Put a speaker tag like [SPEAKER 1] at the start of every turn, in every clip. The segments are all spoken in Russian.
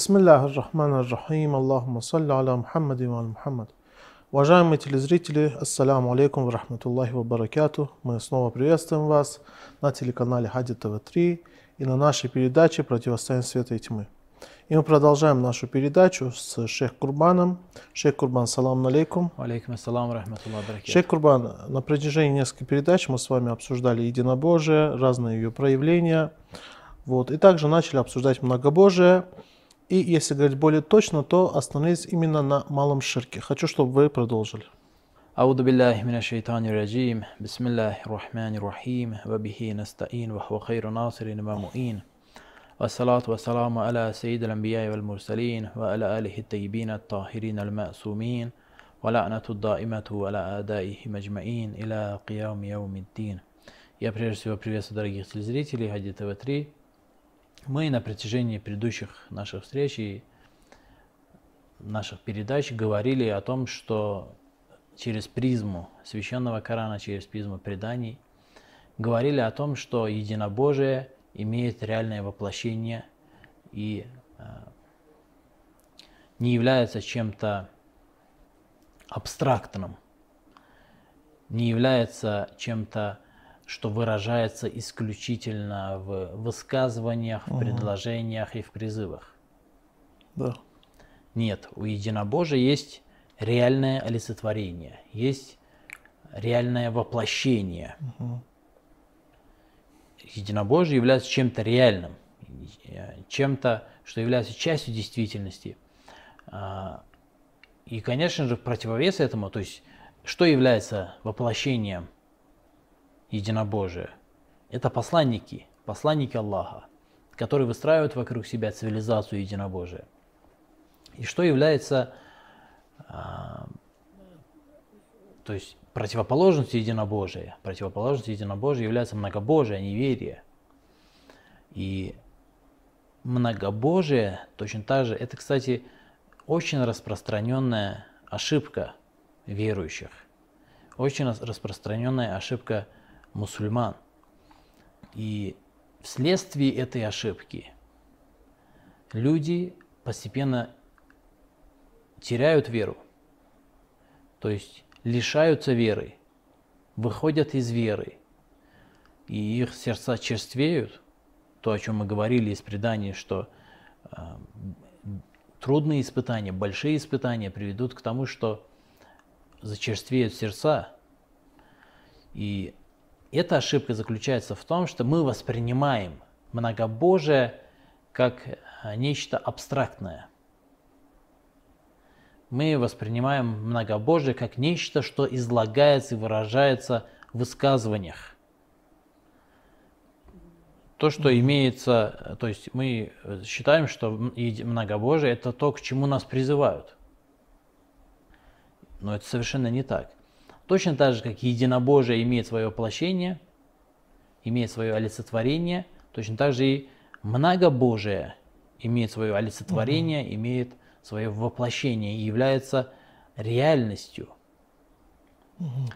[SPEAKER 1] Бисмиллахи рахмани рахим, Аллахума салли аля Мухаммади ва Мухаммад. Уважаемые телезрители, ассаламу алейкум ва рахматуллахи ва баракату. Мы снова приветствуем вас на телеканале Хади ТВ3 и на нашей передаче «Противостояние света и тьмы». И мы продолжаем нашу передачу с Шейх Курбаном. Шейх Курбан, салам алейкум.
[SPEAKER 2] Алейкум ассалам, рахматуллах, баракату.
[SPEAKER 1] Шейх Курбан, на протяжении нескольких передач мы с вами обсуждали единобожие, разные ее проявления. Вот, и также начали обсуждать многобожие. И если говорить более точно, то остановились именно на малом ширке. Хочу, чтобы вы продолжили.
[SPEAKER 2] أعوذ بالله من الشيطان الرجيم بسم الله الرحمن الرحيم وبه نستعين وهو خير ناصر ومؤين والصلاة والسلام على سيد الأنبياء والمرسلين وعلى آله الطيبين الطاهرين المأسومين ولعنة الدائمة على أعدائهم أجمعين إلى قيام يوم الدين Я прежде всего приветствую дорогих телезрителей Хади ТВ3. мы на протяжении предыдущих наших встреч и наших передач говорили о том, что через призму священного Корана, через призму преданий, говорили о том, что единобожие имеет реальное воплощение и э, не является чем-то абстрактным, не является чем-то что выражается исключительно в высказываниях, в предложениях и в призывах.
[SPEAKER 1] Да.
[SPEAKER 2] Нет, у единобожия есть реальное олицетворение, есть реальное воплощение.
[SPEAKER 1] Угу.
[SPEAKER 2] Единобожие является чем-то реальным, чем-то, что является частью действительности. А, и, конечно же, в противовес этому, то есть, что является воплощением – единобожия. Это посланники, посланники Аллаха, которые выстраивают вокруг себя цивилизацию единобожия. И что является а, то есть противоположностью единобожия. Противоположностью единобожия является многобожие, неверие. И многобожие точно так же, это, кстати, очень распространенная ошибка верующих. Очень распространенная ошибка мусульман. И вследствие этой ошибки люди постепенно теряют веру, то есть лишаются веры, выходят из веры, и их сердца черствеют, то, о чем мы говорили из преданий, что э, трудные испытания, большие испытания приведут к тому, что зачерствеют сердца, и эта ошибка заключается в том, что мы воспринимаем многобожие как э, нечто абстрактное. Мы воспринимаем многобожие как нечто, что излагается и выражается в высказываниях. То, что имеется, э, то есть мы э, считаем, что многобожие это то, к чему нас призывают. Но это совершенно не так. Точно так же, как единобожие имеет свое воплощение, имеет свое олицетворение, точно так же и многобожие имеет свое олицетворение, угу. имеет свое воплощение и является реальностью. Угу.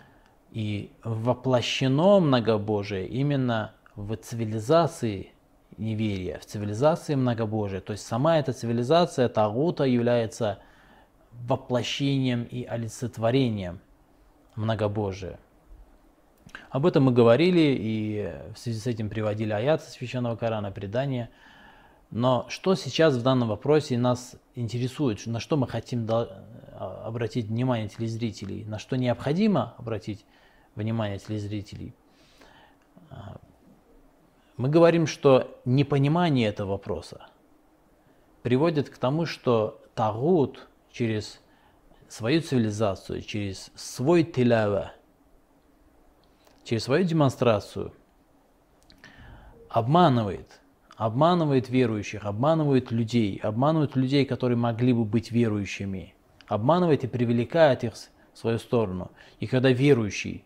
[SPEAKER 2] И воплощено многобожие именно в цивилизации неверия, в цивилизации многобожия. То есть сама эта цивилизация Тагута является воплощением и олицетворением многобожие. Об этом мы говорили и в связи с этим приводили аяты Священного Корана, предания. Но что сейчас в данном вопросе нас интересует, на что мы хотим а, обратить внимание телезрителей, на что необходимо обратить внимание телезрителей? А, мы говорим, что непонимание этого вопроса приводит к тому, что Тагут через свою цивилизацию, через свой тилява, через свою демонстрацию обманывает, обманывает верующих, обманывает людей, обманывает людей, которые могли бы быть верующими, обманывает и привлекает их в свою сторону. И когда верующий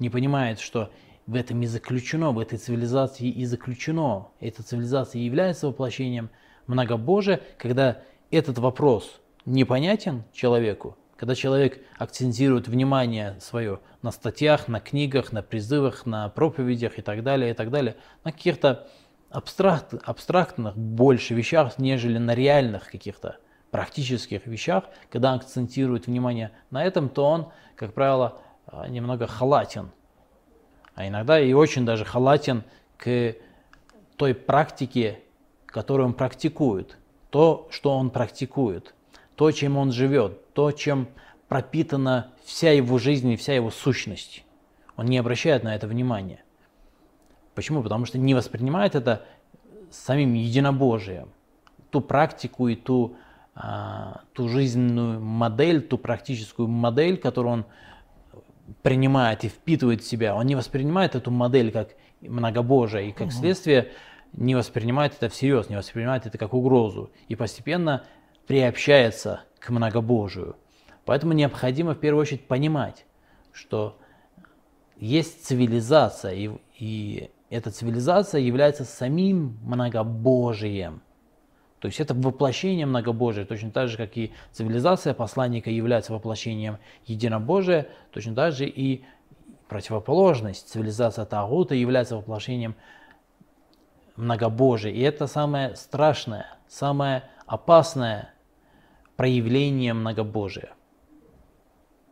[SPEAKER 2] не понимает, что в этом и заключено, в этой цивилизации и заключено, эта цивилизация является воплощением многобожия, когда этот вопрос непонятен человеку, когда человек акцентирует внимание свое на статьях, на книгах, на призывах, на проповедях и так далее, и так далее, на каких-то абстракт, абстрактных больше вещах, нежели на реальных каких-то практических вещах, когда акцентирует внимание на этом, то он, как правило, а, немного халатен. А иногда и очень даже халатен к той практике, которую он практикует, то, что он практикует, то, чем он живет, то, чем пропитана вся его жизнь и вся его сущность. Он не обращает на это внимания. Почему? Потому что не воспринимает это самим единобожием. Ту практику и ту, а, ту жизненную модель, ту практическую модель, которую он принимает и впитывает в себя, он не воспринимает эту модель как многобожие и как следствие не воспринимает это всерьез, не воспринимает это как угрозу и постепенно приобщается к многобожию. Поэтому необходимо в первую очередь понимать, что есть цивилизация, и, и эта цивилизация является самим многобожием. То есть это воплощение многобожия, точно так же, как и цивилизация посланника является воплощением единобожия, точно так же и противоположность цивилизация Тагута является воплощением многобожия. И это самое страшное, самое опасное проявление многобожия.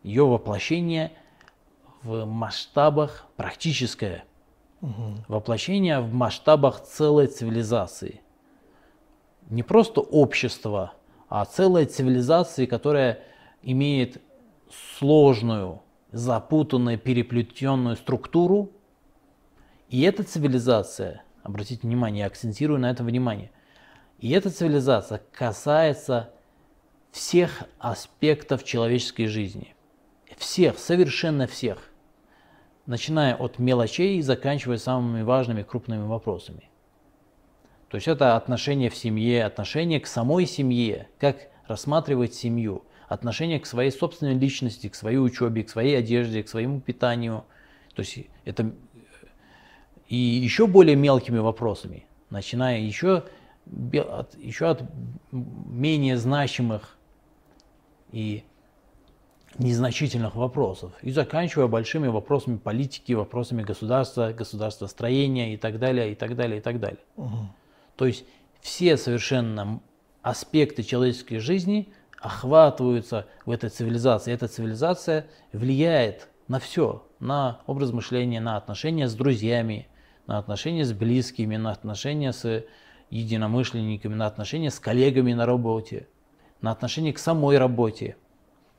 [SPEAKER 2] Ее воплощение в масштабах практическое, угу. воплощение в масштабах целой цивилизации – не просто общество, а целая цивилизация, которая имеет сложную, запутанную, переплетенную структуру. И эта цивилизация, обратите внимание, я акцентирую на этом внимание, и эта цивилизация касается всех аспектов человеческой жизни. Всех, совершенно всех. Начиная от мелочей и заканчивая самыми важными крупными вопросами. То есть это отношение в семье, отношение к самой семье, как рассматривать семью, отношение к своей собственной личности, к своей учебе, к своей одежде, к своему питанию. То есть это и еще более мелкими вопросами, начиная еще, от, еще от менее значимых и незначительных вопросов и заканчивая большими вопросами политики, вопросами государства, государствостроения и так далее, и так далее, и так далее. Угу. То есть все совершенно аспекты человеческой жизни охватываются в этой цивилизации. Эта цивилизация влияет на все, на образ мышления, на отношения с друзьями, на отношения с близкими, на отношения с единомышленниками, на отношения с коллегами на работе, на отношения к самой работе,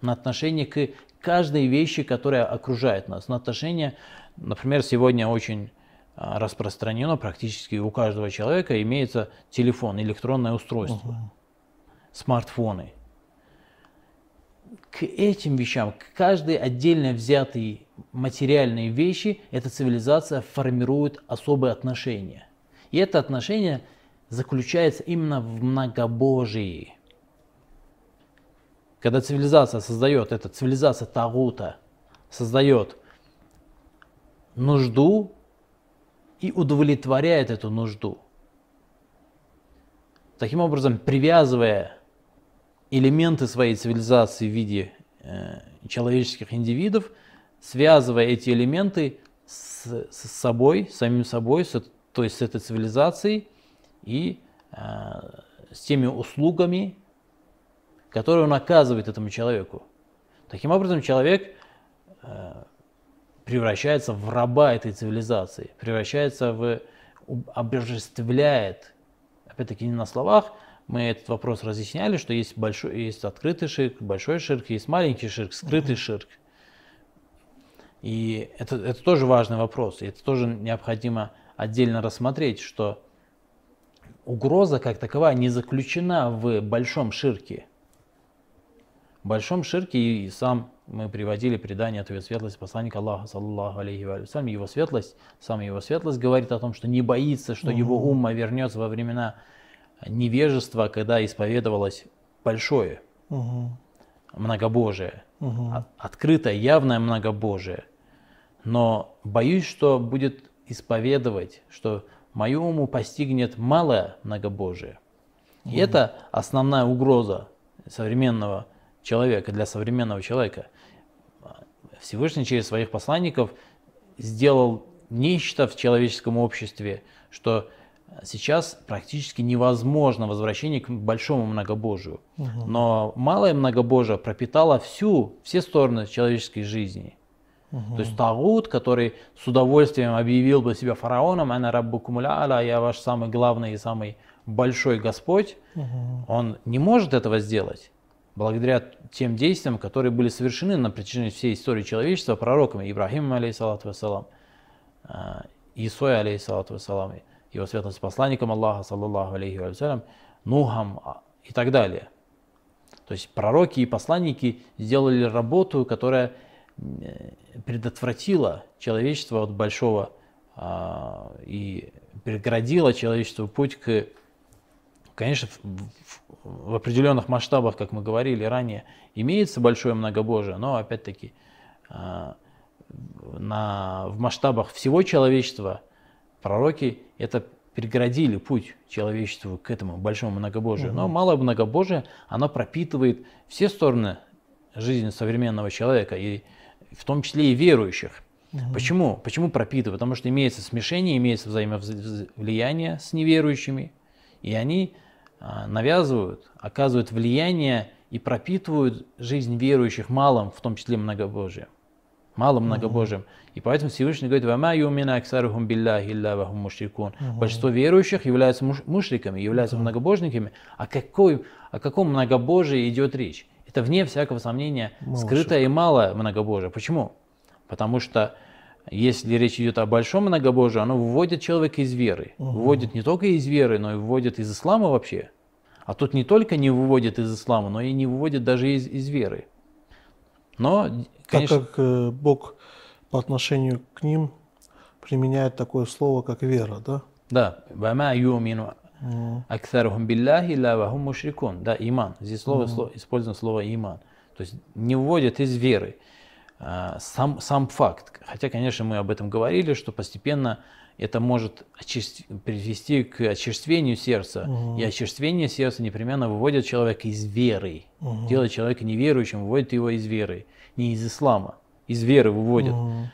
[SPEAKER 2] на отношение к каждой вещи, которая окружает нас, на отношение, например, сегодня очень а, распространено практически у каждого человека имеется телефон, электронное устройство, угу. смартфоны. К этим вещам, к каждой отдельно взятой материальной вещи эта цивилизация формирует особые отношения. И это отношение заключается именно в многобожии. Когда цивилизация создает, эта цивилизация Тагута создает нужду и удовлетворяет эту нужду. Таким образом, привязывая элементы своей цивилизации в виде э, человеческих индивидов, связывая эти элементы с, с собой, самим собой, с, то есть с этой цивилизацией и э, с теми услугами, которые он оказывает этому человеку. Таким образом, человек э, превращается в раба этой цивилизации, превращается в обожествляет, опять-таки не на словах, мы этот вопрос разъясняли, что есть, большой, есть открытый ширк, большой ширк, есть маленький ширк, скрытый ширк. И это, это тоже важный вопрос, и это тоже необходимо отдельно рассмотреть, что угроза как таковая не заключена в большом ширке. Большом ширке и сам мы приводили предание от его светлости посланника Аллаха, саллаху алейхи ва сам его светлость, сам его светлость говорит о том, что не боится, что угу. его умма вернется во времена невежества, когда исповедовалось большое угу. многобожие, угу. открытое, явное многобожие. Но боюсь, что будет исповедовать, что мою уму постигнет малое многобожие. И это основная угроза современного человека, для современного человека. Всевышний через своих посланников сделал нечто в человеческом обществе, что сейчас практически невозможно возвращение к большому многобожию. Но малое многобожие пропитало всю, все стороны человеческой жизни. То есть Тагут, который с удовольствием объявил бы себя фараоном, «Ана раббукум аля, я ваш самый главный и самый большой Господь, он не может этого сделать благодаря тем действиям, которые были совершены на протяжении всей истории человечества пророками Ибрахимом, алейхиссалату вассалам, а, Исой, алейхиссалату вассалам, его светлость посланником Аллаха, саллаллаху алейхи вассалям, Нухам а, и так далее. То есть пророки и посланники сделали работу, которая предотвратила человечество от большого а, и преградила человечеству путь к, конечно, в, в, определенных масштабах, как мы говорили ранее, имеется большое многобожие, но опять-таки а, на, в масштабах всего человечества пророки это преградили путь человечеству к этому большому многобожию. Угу. Но малое многобожие, оно пропитывает все стороны жизни современного человека, и в том числе и верующих. Угу. Почему? Почему пропитывает? Потому что имеется смешение, имеется взаимовлияние с неверующими, и они навязывают, оказывают влияние и пропитывают жизнь верующих малым, в том числе многобожием малым многобожием. И поэтому Всевышний говорит, «Вама юмина аксарухум билляхи илля вахум мушрикун». Большинство верующих являются муш мушриками, являются многобожниками. А какой, о каком многобожии идет речь? Это вне всякого сомнения скрытое и малое многобожие. Почему? Потому что если речь идет о большом многобожии, оно выводит человека из веры. Угу. Выводит не только из веры, но и выводит из ислама вообще. А тут не только не выводит из ислама, но и не выводит даже из, из веры. Но
[SPEAKER 1] Конечно. Так как э, Бог по отношению к ним применяет такое слово, как вера, да?
[SPEAKER 2] Да. Вама юмину аксарухум биллахи ла вахум мушрикун. Да, иман. Здесь слово, слово, использовано слово иман. То есть не вводят из веры. А, сам, сам факт. Хотя, конечно, мы об этом говорили, что постепенно это может привести к очерствению сердца. Угу. И очерствение сердца непременно выводит человека из веры. Угу. Делает человека неверующим, выводит его из веры не из ислама, из веры выводят. Угу.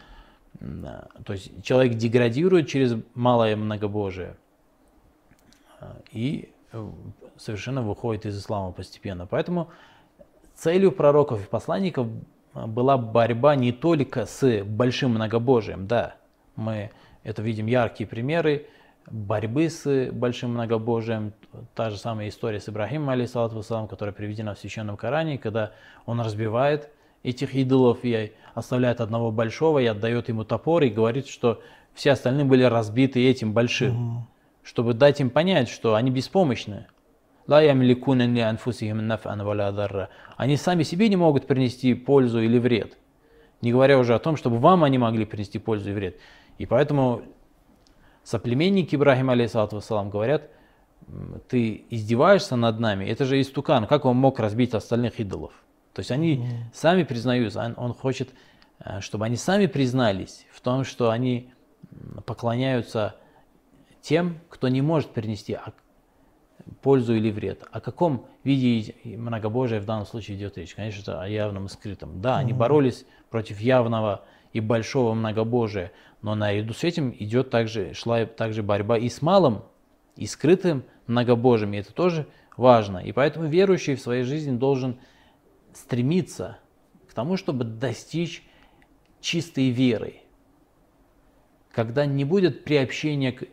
[SPEAKER 2] То есть человек деградирует через малое многобожие а, и э, совершенно выходит из ислама постепенно. Поэтому целью пророков и посланников была борьба не только с большим многобожием, да, мы это видим яркие примеры борьбы с большим многобожием, та же самая история с Ибрахимом, алейхиссалату которая приведена в Священном Коране, когда он разбивает этих идолов и оставляет одного большого и отдает ему топор и говорит, что все остальные были разбиты этим большим, угу. чтобы дать им понять, что они беспомощны. Они сами себе не могут принести пользу или вред. Не говоря уже о том, чтобы вам они могли принести пользу и вред. И поэтому соплеменники Ибрахима, алейхиссалату говорят, ты издеваешься над нами, это же истукан, как он мог разбить остальных идолов? То есть они mm. сами признаются, он, он хочет, э, чтобы они сами признались в том, что они поклоняются тем, кто не может принести пользу или вред. О каком виде многобожия в данном случае идет речь? Конечно, о явном и скрытом. Да, они боролись против явного и большого многобожия, но наряду с этим идет также, шла также борьба и с малым, и скрытым многобожием. И это тоже важно. И поэтому верующий в своей жизни должен стремиться к тому, чтобы достичь чистой веры, когда не будет приобщения к,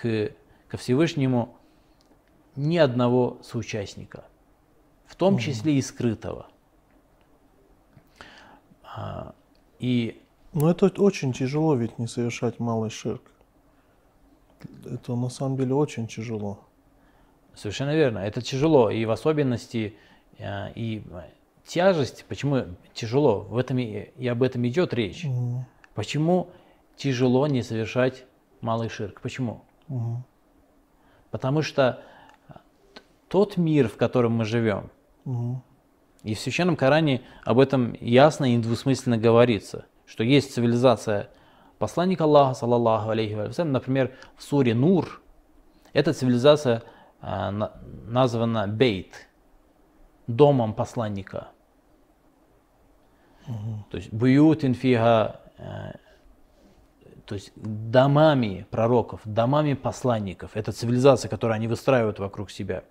[SPEAKER 2] к, ко Всевышнему ни одного соучастника, в том числе и скрытого. А, и
[SPEAKER 1] но это очень тяжело ведь не совершать малый ширк. Это на самом деле очень тяжело.
[SPEAKER 2] Совершенно верно. Это тяжело. И в особенности а, и тяжесть, почему тяжело, в этом и, и об этом идет речь. Угу. Почему тяжело не совершать малый ширк? Почему? Угу. Потому что тот мир, в котором мы живем, угу. и в Священном Коране об этом ясно и недвусмысленно говорится, что есть цивилизация посланника Аллаха, саллаллаху алейхи вассалям, например, в суре Нур, эта цивилизация а, названа Бейт, домом посланника. Угу. То есть буют инфига, э, то есть домами пророков, домами посланников. Это цивилизация, которую они выстраивают вокруг себя.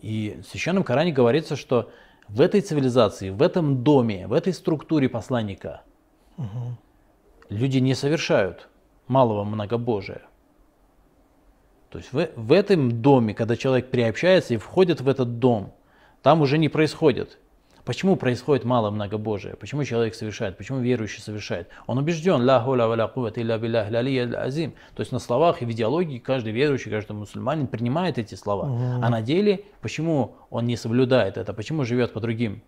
[SPEAKER 2] И в Священном Коране говорится, что в этой цивилизации, в этом доме, в этой структуре посланника угу. люди не совершают малого многобожия. То есть в, в этом доме, когда человек приобщается и входит в этот дом, там уже не происходит Почему происходит мало многобожия? Почему человек совершает? Почему верующий совершает? Он убежден, ла хуля ва ла илля биллях азим. То есть на словах и в идеологии каждый верующий, каждый мусульманин принимает эти слова. Угу. А на деле, почему он не соблюдает это? Почему живет по другим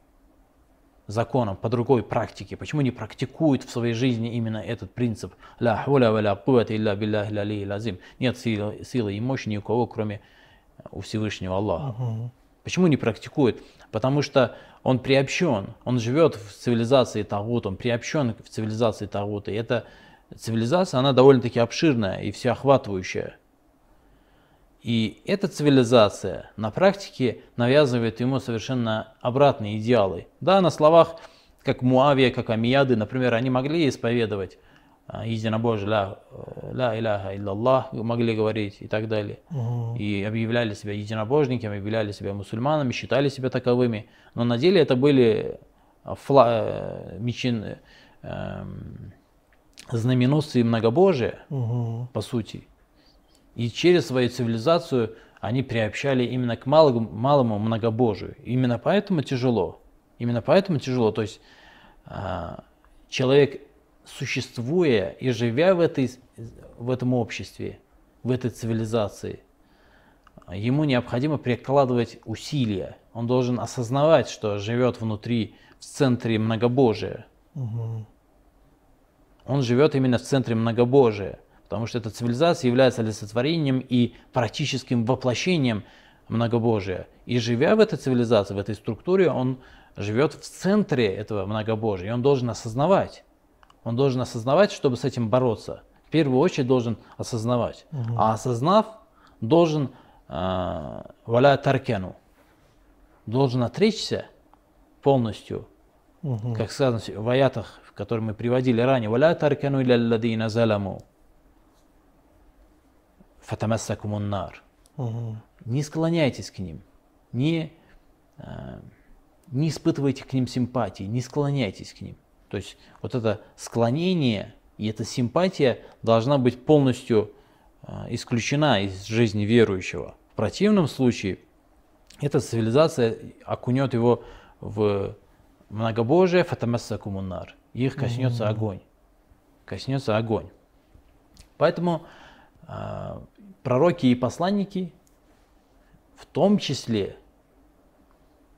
[SPEAKER 2] законам, по другой практике? Почему не практикует в своей жизни именно этот принцип? Ла хуля ва куввата илля биллях азим. Нет силы, силы и мощи ни у кого, кроме у Всевышнего Аллаха. Угу. Почему не практикует? Потому что он приобщен, он живет в цивилизации Тагут, он приобщен в цивилизации Тагута. И эта цивилизация, она довольно-таки обширная и всеохватывающая. И эта цивилизация на практике навязывает ему совершенно обратные идеалы. Да, на словах, как Муавия, как Амияды, например, они могли исповедовать единобожие, ля, ля иляха иллаллах, могли говорить и так далее. Угу. И объявляли себя единобожниками, объявляли себя мусульманами, считали себя таковыми. Но на деле это были фла, э, мечин, э, знаменосцы многобожия, угу. по сути. И через свою цивилизацию они приобщали именно к малому, малому многобожию. Именно поэтому тяжело. Именно поэтому тяжело. То есть э, человек существуя и живя в, этой, в этом обществе, в этой цивилизации, ему необходимо прикладывать усилия. Он должен осознавать, что живет внутри, в центре многобожия. Угу. Он живет именно в центре многобожия, потому что эта цивилизация является олицетворением и практическим воплощением многобожия. И живя в этой цивилизации, в этой структуре, он живет в центре этого многобожия, и он должен осознавать, он должен осознавать, чтобы с этим бороться. В первую очередь должен осознавать. Угу. А осознав, должен а, валя таркяну, должен отречься полностью, угу. как сказано в аятах, которые мы приводили ранее, валя таркяну иля ладина заламу, фатамассакумун нар. Не склоняйтесь к ним, не, а, не испытывайте к ним симпатии, не склоняйтесь к ним. То есть вот это склонение и эта симпатия должна быть полностью а, исключена из жизни верующего. В противном случае эта цивилизация окунет его в многобожие фатамасса кумунар. Их коснется огонь. Коснется огонь. Поэтому э, пророки и посланники в том числе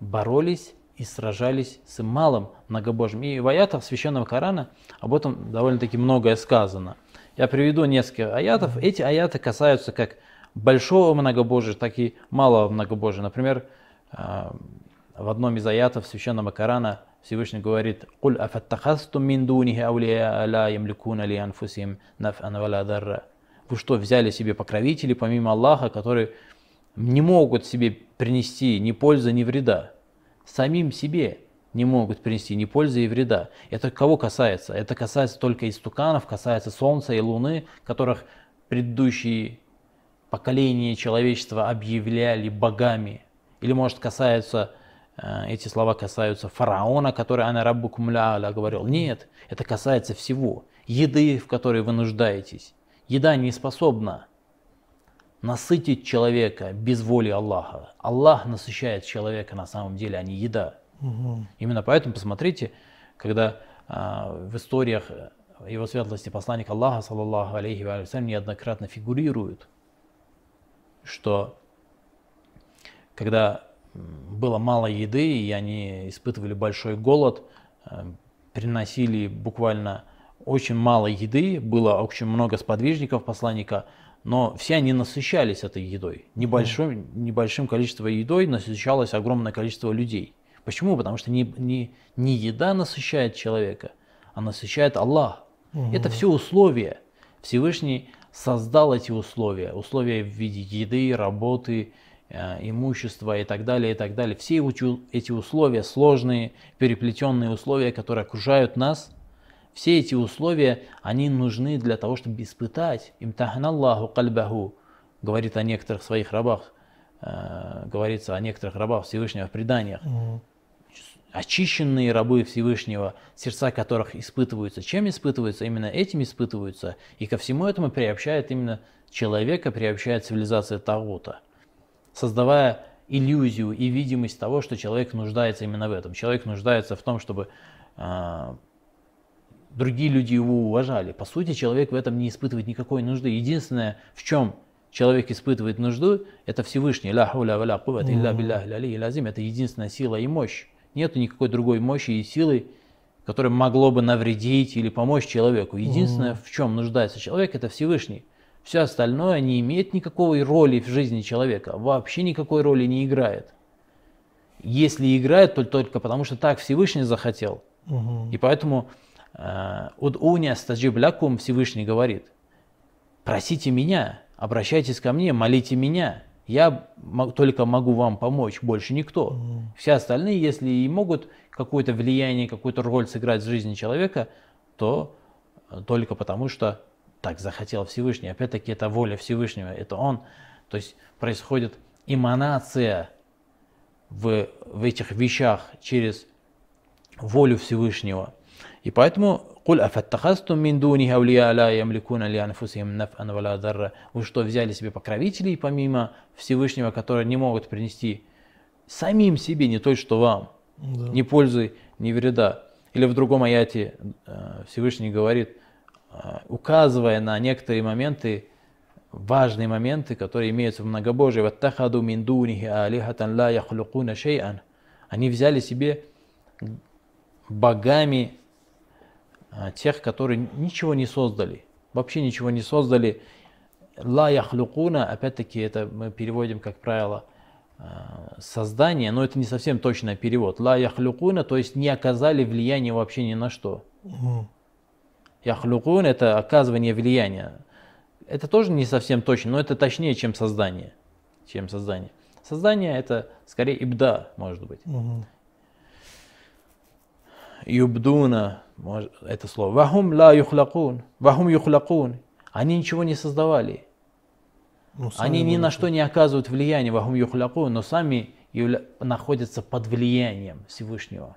[SPEAKER 2] боролись и сражались с малым многобожием. И в аятах Священного Корана об этом довольно-таки многое сказано. Я приведу несколько аятов. Эти аяты касаются как большого многобожия, так и малого многобожия. Например, э, в одном из аятов Священного Корана Всевышний говорит «Куль афаттахастум мин дунихи аулия ла ямликуна ли анфусим наф'ан вала дарра». Вы что, взяли себе покровителей помимо Аллаха, которые не могут себе принести ни пользы, ни вреда? Самим себе не могут принести ни пользы и вреда. Это кого касается? Это касается только истуканов, касается Солнца и Луны, которых предыдущие поколения человечества объявляли богами. Или может касаются, э, эти слова касаются фараона, который «Ана раббу кумля'аля» говорил. Нет, это касается всего. Еды, в которой вы нуждаетесь. Еда не способна насытить человека без воли Аллаха. Аллах насыщает человека на самом деле, а не еда. Угу. Именно поэтому посмотрите, когда а, в историях его светлости посланник Аллаха, саллаллаху алейхи ва неоднократно фигурирует, что когда было мало еды, и они испытывали большой голод, э, приносили буквально очень мало еды, было очень много сподвижников посланника, но все они насыщались этой едой. Небольшим, небольшим количеством едой насыщалось огромное количество людей. Почему? Потому что не, не, не еда насыщает человека, а насыщает Аллах. Угу. Это все условия. Всевышний создал эти условия. Условия в виде еды, работы, э, имущества и так далее, и так далее. Все эти условия, сложные, переплетенные условия, которые окружают нас, Все эти условия, они нужны для того, чтобы испытать. Имтахан Аллаху кальбаху, говорит о некоторых своих рабах, э, говорится о некоторых рабах Всевышнего в преданиях.
[SPEAKER 1] Мгм.
[SPEAKER 2] Очищенные рабы Всевышнего, сердца которых испытываются. Чем испытываются? Именно этим испытываются. И ко всему этому приобщает именно человека, приобщает цивилизация Тагута, создавая иллюзию и видимость того, что человек нуждается именно в этом. Человек нуждается в том, чтобы а, другие люди его уважали. По сути, человек в этом не испытывает никакой нужды. Единственное, в чем человек испытывает нужду, это Всевышний. Ля хуля ва ля куввата илля билляхи алиyyil азим. Это единственная сила и мощь. Нету никакой другой мощи и силы, которая могло бы навредить или помочь человеку. Единственное, в чем нуждается человек, это Всевышний. Все остальное не имеет никакой роли в жизни человека, вообще никакой роли не играет. Если играет, то только потому, что так Всевышний захотел.
[SPEAKER 1] Мгм.
[SPEAKER 2] И поэтому «Уд'уни стаджиб лякум» Всевышний говорит, просите меня, обращайтесь ко мне, молите меня. Я только могу вам помочь, больше никто. Все остальные, если и могут какое-то влияние, какую-то роль сыграть в жизни человека, то э, только потому, что так захотел Всевышний. Опять-таки, это воля Всевышнего, это Он. То есть происходит эманация в, в этих вещах через волю Всевышнего. И поэтому «Куль афаттахастум мин дуни аулия ла ямликуна ли анфусихим наф'ан вала дарра». Вы что, взяли себе покровителей помимо Всевышнего, которые не могут принести самим себе не то, что вам,
[SPEAKER 1] Да.
[SPEAKER 2] ни пользы, ни вреда. Или в другом аяте э, Всевышний говорит, э, указывая на некоторые моменты, важные моменты, которые имеются в многобожии. «Ваттахаду мин дунихи алихатан ла яхлукуна шей'ан». Они взяли себе богами тех, которые ничего не создали, вообще ничего не создали. Ла яхлюкуна, опять-таки, это мы переводим, как правило, а, создание, но это не совсем точный перевод. Ла яхлюкуна, то есть не оказали влияния вообще ни на что.
[SPEAKER 1] Мгм.
[SPEAKER 2] Яхлюкун – это оказывание влияния. Это тоже не совсем точно, но это точнее, чем создание. Чем создание. Создание – это скорее ибда, может быть.
[SPEAKER 1] Мгм.
[SPEAKER 2] Юбдуна, это слово. Вахум ла юхлакун. Вахум юхлакун. Они ничего не создавали.
[SPEAKER 1] Ну,
[SPEAKER 2] Они ни на что не оказывают влияния, вахум юхлакун, но сами явля- находятся под влиянием Всевышнего.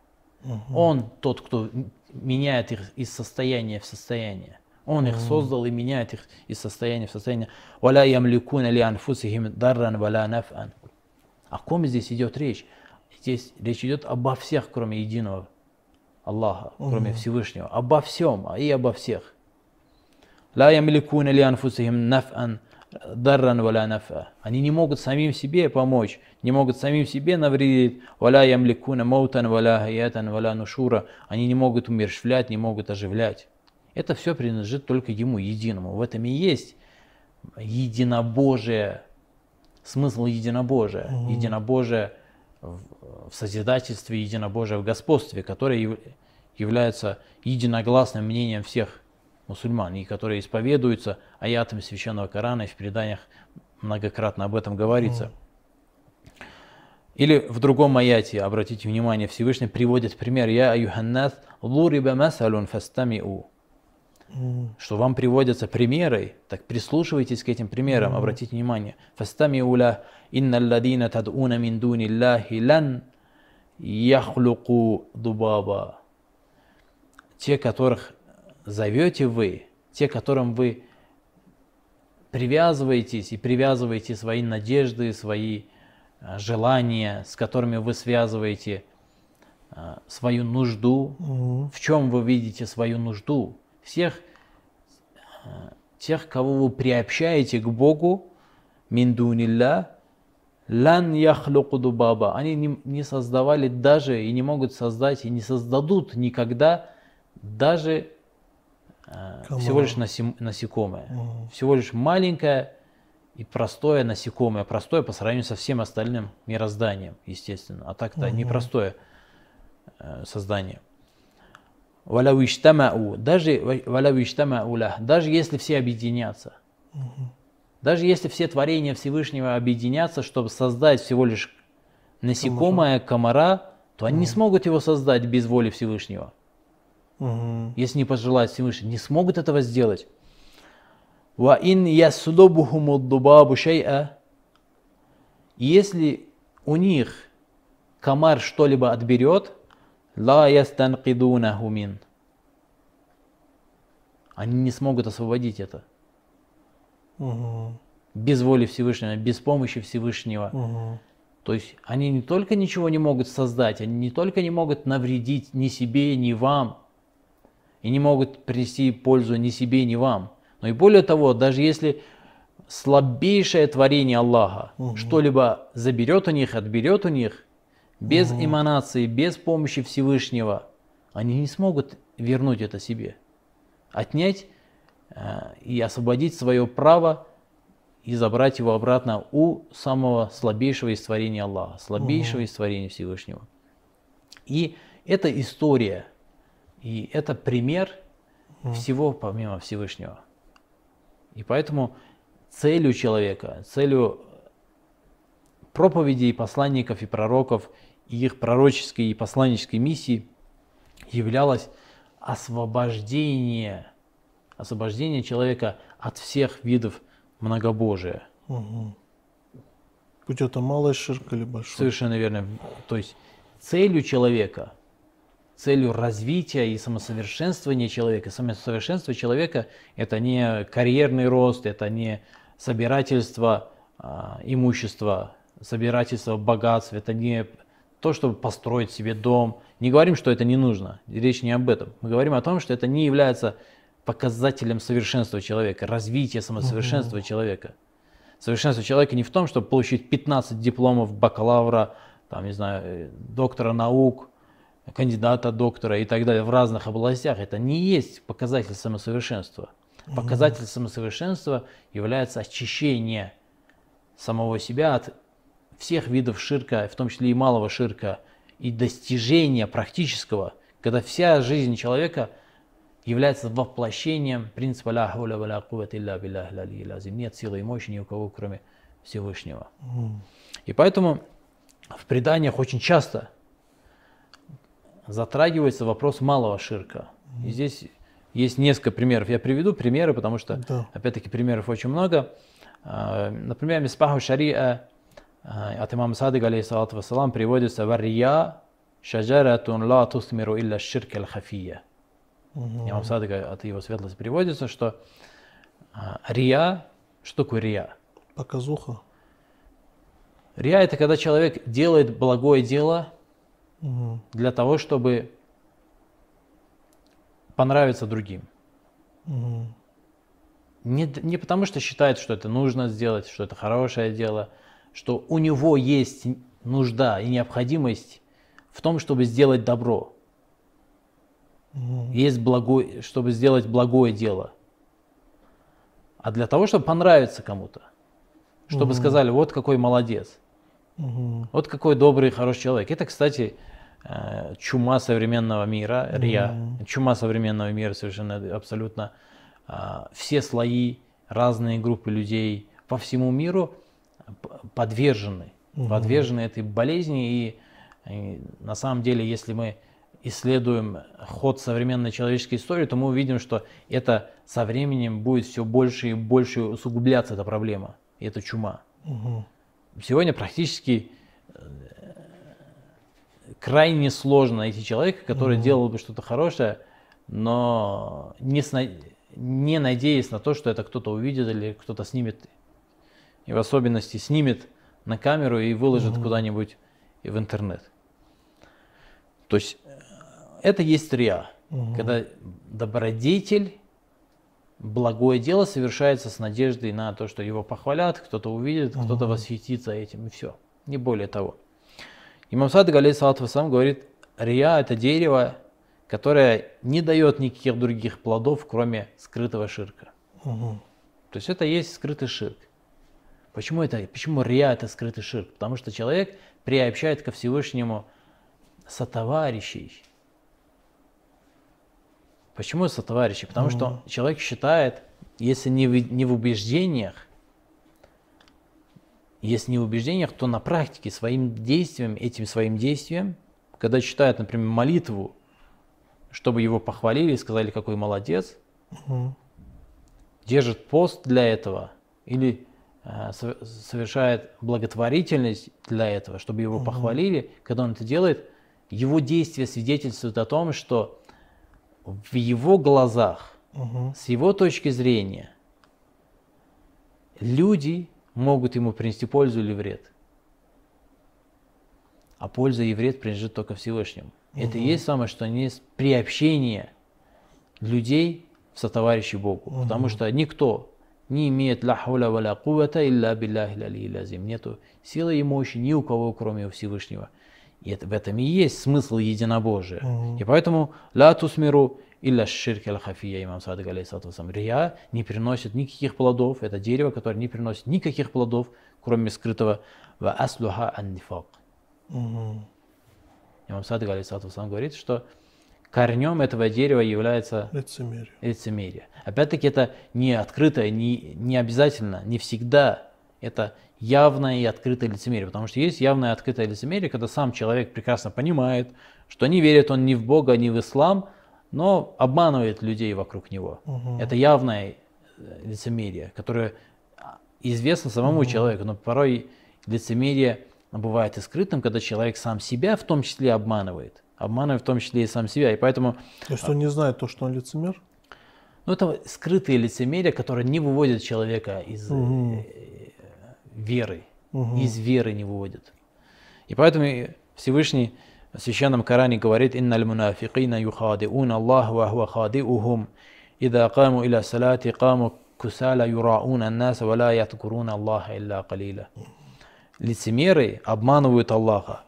[SPEAKER 2] Он тот, кто меняет их из состояния в состояние. Он их создал и меняет их из состояния в состояние. «Валя ямликуна ли анфусихим дарран валя наф'ан». О ком здесь идет речь? Здесь речь идет обо всех, кроме единого Аллаха, кроме Всевышнего. Обо всем и обо всех. «Ла ямликуна ли анфусихим наф'ан дарран валя наф'а». Они не могут самим себе помочь, не могут самим себе навредить. «Валя ямликуна маутан валя хаятан валя нушура». Они не могут умершвлять, не могут оживлять. Это все принадлежит только Ему, единому. В этом и есть единобожие, смысл единобожия. Единобожие в, созидательстве, единобожие в господстве, которое яв- является единогласным мнением всех мусульман, и которые исповедуются аятами Священного Корана, и в преданиях многократно об этом говорится. Или в другом аяте, обратите внимание, Всевышний приводит пример «Я аюханнас луриба масалун фастамиу»
[SPEAKER 1] Мгм.
[SPEAKER 2] Что вам приводятся примеры, так прислушивайтесь к этим примерам, обратите внимание. «Фастамиуля инна ладина тадуна мин дуни Аллахи лан яхлуку дубаба». Те, которых зовете вы, те, которым вы привязываетесь и привязываете свои надежды, свои а, желания, с которыми вы связываете а, свою нужду,
[SPEAKER 1] Мгм.
[SPEAKER 2] в чем вы видите свою нужду? Всех э, тех, кого вы приобщаете к Богу, миндунилля, лан яхлуку дубаба. Они не, не создавали даже и не могут создать и не создадут никогда даже э, всего лишь насим- насекомое. Всего лишь маленькое и простое насекомое. Простое по сравнению со всем остальным мирозданием, естественно. А так-то непростое э, создание. Валяу иштамау, даже валяу иштамау лах, даже если все объединятся, даже если все творения Всевышнего объединятся, чтобы создать всего лишь насекомое, комара, то они не смогут его создать без воли Всевышнего. Если не пожелает Всевышний, не смогут этого сделать. Ва ин яслубухуму дубабу шай'a. Если у них комар что-либо отберет, ла ястанкидунаху мин. Они не смогут освободить это.
[SPEAKER 1] Мгм.
[SPEAKER 2] Без воли Всевышнего, без помощи Всевышнего.
[SPEAKER 1] Мгм.
[SPEAKER 2] То есть они не только ничего не могут создать, они не только не могут навредить ни себе, ни вам, и не могут принести пользу ни себе, ни вам. Но и более того, даже если слабейшее творение Аллаха что-либо заберет у них, отберет у них, без эманации, без помощи Всевышнего, они не смогут вернуть это себе. Отнять э, и освободить свое право и забрать его обратно у самого слабейшего из творений Аллаха, слабейшего из творений Всевышнего. И это история, и это пример всего помимо Всевышнего. И поэтому целью человека, целью проповедей посланников и пророков, и их пророческой и посланнической миссии являлось освобождение, освобождение человека от всех видов многобожия.
[SPEAKER 1] Мгм. Будь это малый ширк или большой.
[SPEAKER 2] Совершенно верно. То есть целью человека, целью развития и самосовершенствования человека, самосовершенство человека – это не карьерный рост, это не собирательство а, имущества, собирательство богатств, это не то, чтобы построить себе дом. Не говорим, что это не нужно, речь не об этом. Мы говорим о том, что это не является показателем совершенства человека, развития самосовершенства человека. Совершенство человека не в том, чтобы получить 15 дипломов бакалавра, там, не знаю, э, доктора наук, кандидата доктора и так далее в разных областях. Это не есть показатель самосовершенства. Показатель самосовершенства является очищение самого себя от всех видов ширка, в том числе и малого ширка, и достижение практического, когда вся жизнь человека является воплощением принципа «Ля хауля ва ля куввата илля аль-алиyyил азим». Нет силы и мощи ни у кого, кроме Всевышнего. И поэтому в преданиях очень часто затрагивается вопрос малого ширка. И здесь есть несколько примеров. Я приведу примеры, потому что,
[SPEAKER 1] Да.
[SPEAKER 2] опять-таки, примеров очень много. А, Например, Мисбаху Шариа от имама Садыга, алейхиссалату вассалам, приводится «Варрия шаджаратун ла тусмиру илля ширк аль хафия». Имам Садыга от его светлости приводится, что а, рия, что такое рия?
[SPEAKER 1] Показуха.
[SPEAKER 2] Рия – это когда человек делает благое дело
[SPEAKER 1] Мгм.
[SPEAKER 2] для того, чтобы понравиться другим.
[SPEAKER 1] Мгм.
[SPEAKER 2] Не, не потому, что считает, что это нужно сделать, что это хорошее дело, что у него есть нужда и необходимость в том, чтобы сделать добро. Есть благое, чтобы сделать благое дело. А для того, чтобы понравиться кому-то. Чтобы сказали, вот какой молодец.
[SPEAKER 1] Мгм.
[SPEAKER 2] Вот какой добрый, хороший человек. Это, кстати, э, чума современного мира, риа. Чума современного мира совершенно абсолютно а, все слои, разные группы людей по всему миру подвержены, подвержены этой болезни. И, и на самом деле, если мы исследуем ход современной человеческой истории, то мы увидим, что это со временем будет все больше и больше усугубляться эта проблема, и эта чума.
[SPEAKER 1] Мгм.
[SPEAKER 2] Сегодня практически э, крайне сложно найти человека, который делал бы что-то хорошее, но не, сна- не надеясь на то, что это кто-то увидит или кто-то снимет, и в особенности снимет на камеру и выложит куда-нибудь и в интернет. То есть э, это есть риа, когда добродетель, благое дело совершается с надеждой на то, что его похвалят, кто-то увидит, кто-то восхитится этим, и все. Не более того. Имам Садык, алейхиссалату вассалам, говорит, рия – это дерево, которое не дает никаких других плодов, кроме скрытого ширка.
[SPEAKER 1] Мгм.
[SPEAKER 2] То есть это есть скрытый ширк. Почему это? Почему рия это скрытый ширк? Потому что человек приобщает ко Всевышнему сотоварищей. Почему сотоварищи? Потому что человек считает, если не в, не в убеждениях, если не в убеждениях, то на практике своим действием, этим своим действием, когда читает, например, молитву, чтобы его похвалили и сказали, какой молодец,
[SPEAKER 1] Мгм.
[SPEAKER 2] держит пост для этого или совершает благотворительность для этого, чтобы его похвалили, когда он это делает, его действия свидетельствуют о том, что в его глазах,
[SPEAKER 1] Мгм.
[SPEAKER 2] с его точки зрения, люди могут ему принести пользу или вред. А польза и вред принадлежит только Всевышнему. Это и есть самое, что есть приобщение людей в сотоварищи Богу. Потому что никто не имеет ла хауля ва ла куввата илля билляхи алиyyil азим. Нету силы и мощи ни у кого, кроме Всевышнего. И это, в этом и есть смысл единобожия. И поэтому ла тусмиру илля ширк аль хафия, имам Садык вассалам. Рия не приносит никаких плодов. Это дерево, которое не приносит никаких плодов, кроме скрытого ва аслуха ан нифак.
[SPEAKER 1] Мгм.
[SPEAKER 2] Имам Садык вассалам говорит, что корнем этого дерева является
[SPEAKER 1] Лицемерие.
[SPEAKER 2] лицемерие. Опять-таки это не открытое, не, не обязательно, не всегда это явное и открытое лицемерие. Потому что есть явное и открытое лицемерие, когда сам человек прекрасно понимает, что не верит он ни в Бога, ни в ислам, но обманывает людей вокруг него. Это явное э, лицемерие, которое а, известно самому человеку, но порой лицемерие бывает и скрытым, когда человек сам себя в том числе обманывает. Обманывает в том числе и сам себя. И поэтому
[SPEAKER 1] То есть он не знает то, что он лицемер?
[SPEAKER 2] ну, это скрытые лицемерия, которые не выводят человека из э, веры. Из веры не выводят. И поэтому Всевышний в Священном Коране говорит «Инналь мунафикина юхадиун Аллах ва хуа хадиухум, ида каму иля салати каму кусала юраун аннаса ва ла яткурун Аллаха илля калиля». Лицемеры обманывают Аллаха,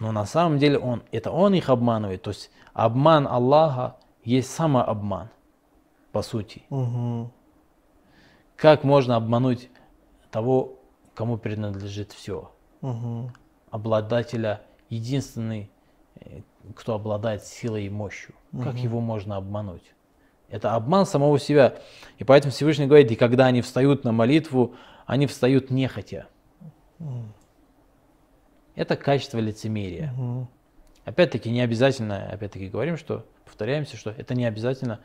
[SPEAKER 2] но на самом деле он, это он их обманывает. То есть обман Аллаха есть самообман, по сути.
[SPEAKER 1] Мгм.
[SPEAKER 2] Как можно обмануть того, кому принадлежит все?
[SPEAKER 1] Мгм.
[SPEAKER 2] Обладателя, единственный, э, кто обладает силой и мощью. Как его можно обмануть? Это обман самого себя. И поэтому Всевышний говорит, и когда они встают на молитву, они встают нехотя. Это качество лицемерия.
[SPEAKER 1] Мгм.
[SPEAKER 2] Опять-таки не обязательно, опять-таки говорим, что повторяемся, что это не обязательно,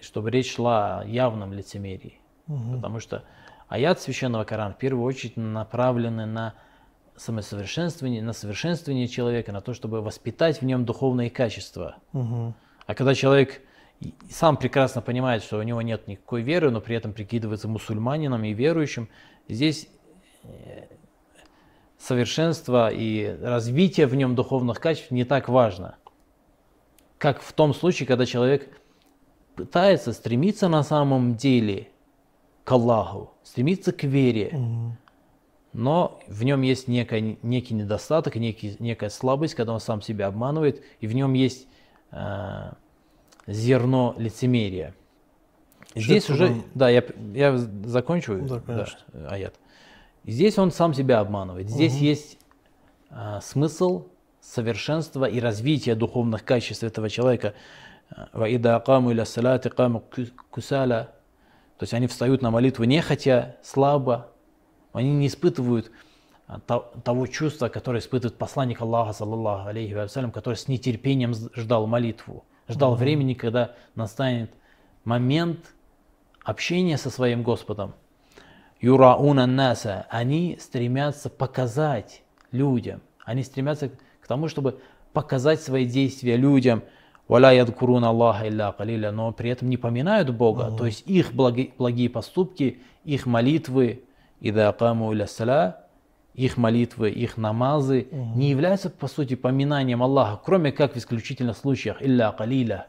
[SPEAKER 2] чтобы речь шла о явном лицемерии. Потому что аят священного Корана в первую очередь направлены на самосовершенствование, на совершенствование человека, на то, чтобы воспитать в нем духовные качества.
[SPEAKER 1] Мгм.
[SPEAKER 2] А когда человек сам прекрасно понимает, что у него нет никакой веры, но при этом прикидывается мусульманином и верующим, здесь э, совершенство и развитие в нем духовных качеств не так важно, как в том случае, когда человек пытается стремиться на самом деле к Аллаху, стремится к вере, но в нем есть некая, некий недостаток, некий, некая слабость, когда он сам себя обманывает, и в нем есть э, зерно лицемерия. Здесь
[SPEAKER 1] Шейх
[SPEAKER 2] уже, да, я, я закончу
[SPEAKER 1] Да, конечно.
[SPEAKER 2] аят. Здесь он сам себя обманывает. Здесь угу. есть а, смысл совершенства и развития духовных качеств этого человека. кусаля. То есть они встают на молитву нехотя, слабо. Они не испытывают а, того чувства, которое испытывает посланник Аллаха, саллаллаху алейхи вассалям, который с нетерпением ждал молитву, ждал mm-hmm. времени, когда настанет момент общения со своим Господом. Юрауна наса, они стремятся показать людям, они стремятся к тому, чтобы показать свои действия людям. Валя ядкурун Аллаха илля калиля, но при этом не поминают Бога. То есть их благи- благие поступки, их молитвы, ида каму иля сала, их молитвы, их намазы не являются по сути поминанием Аллаха, кроме как в исключительных случаях, илля калиля,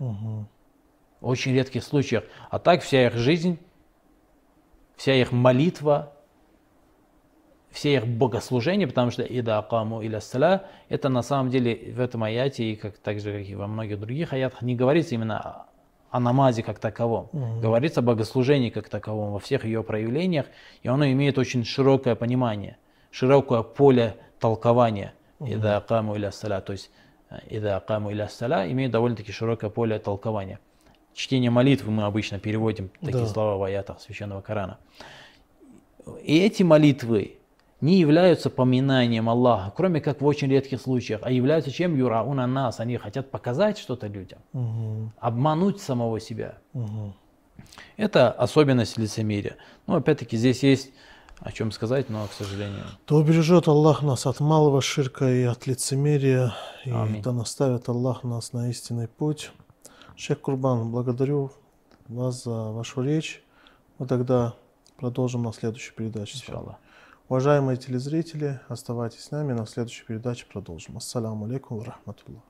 [SPEAKER 2] очень редких случаях. А так вся их жизнь, вся их молитва, все их богослужения, потому что ида акаму иля сала, это на самом деле в этом аяте, и как, так же, как и во многих других аятах, не говорится именно о, намазе как таковом. Говорится о богослужении как таковом во всех ее проявлениях, и оно имеет очень широкое понимание, широкое поле толкования. Ида акаму иля сала, то есть э, ида акаму иля сала имеет довольно-таки широкое поле толкования. Чтение молитвы мы обычно переводим такие
[SPEAKER 1] Да.
[SPEAKER 2] слова в аятах Священного Корана. И эти молитвы не являются поминанием Аллаха, кроме как в очень редких случаях, а являются чем юрауна нас. Они хотят показать что-то людям,
[SPEAKER 1] Мгм.
[SPEAKER 2] обмануть самого себя.
[SPEAKER 1] Мгм.
[SPEAKER 2] Это особенность лицемерия. Ну, опять-таки, здесь есть о чем сказать, но, к сожалению,
[SPEAKER 1] Да убережет Аллах нас от малого ширка и от лицемерия, и
[SPEAKER 2] Аминь.
[SPEAKER 1] да наставит Аллах нас на истинный путь. Шейх Курбан, благодарю вас за вашу речь. Мы тогда продолжим на следующей передаче.
[SPEAKER 2] иншаллах.
[SPEAKER 1] Уважаемые телезрители, оставайтесь с нами, на следующей передаче продолжим. Ассаламу алейкум ва рахматуллах.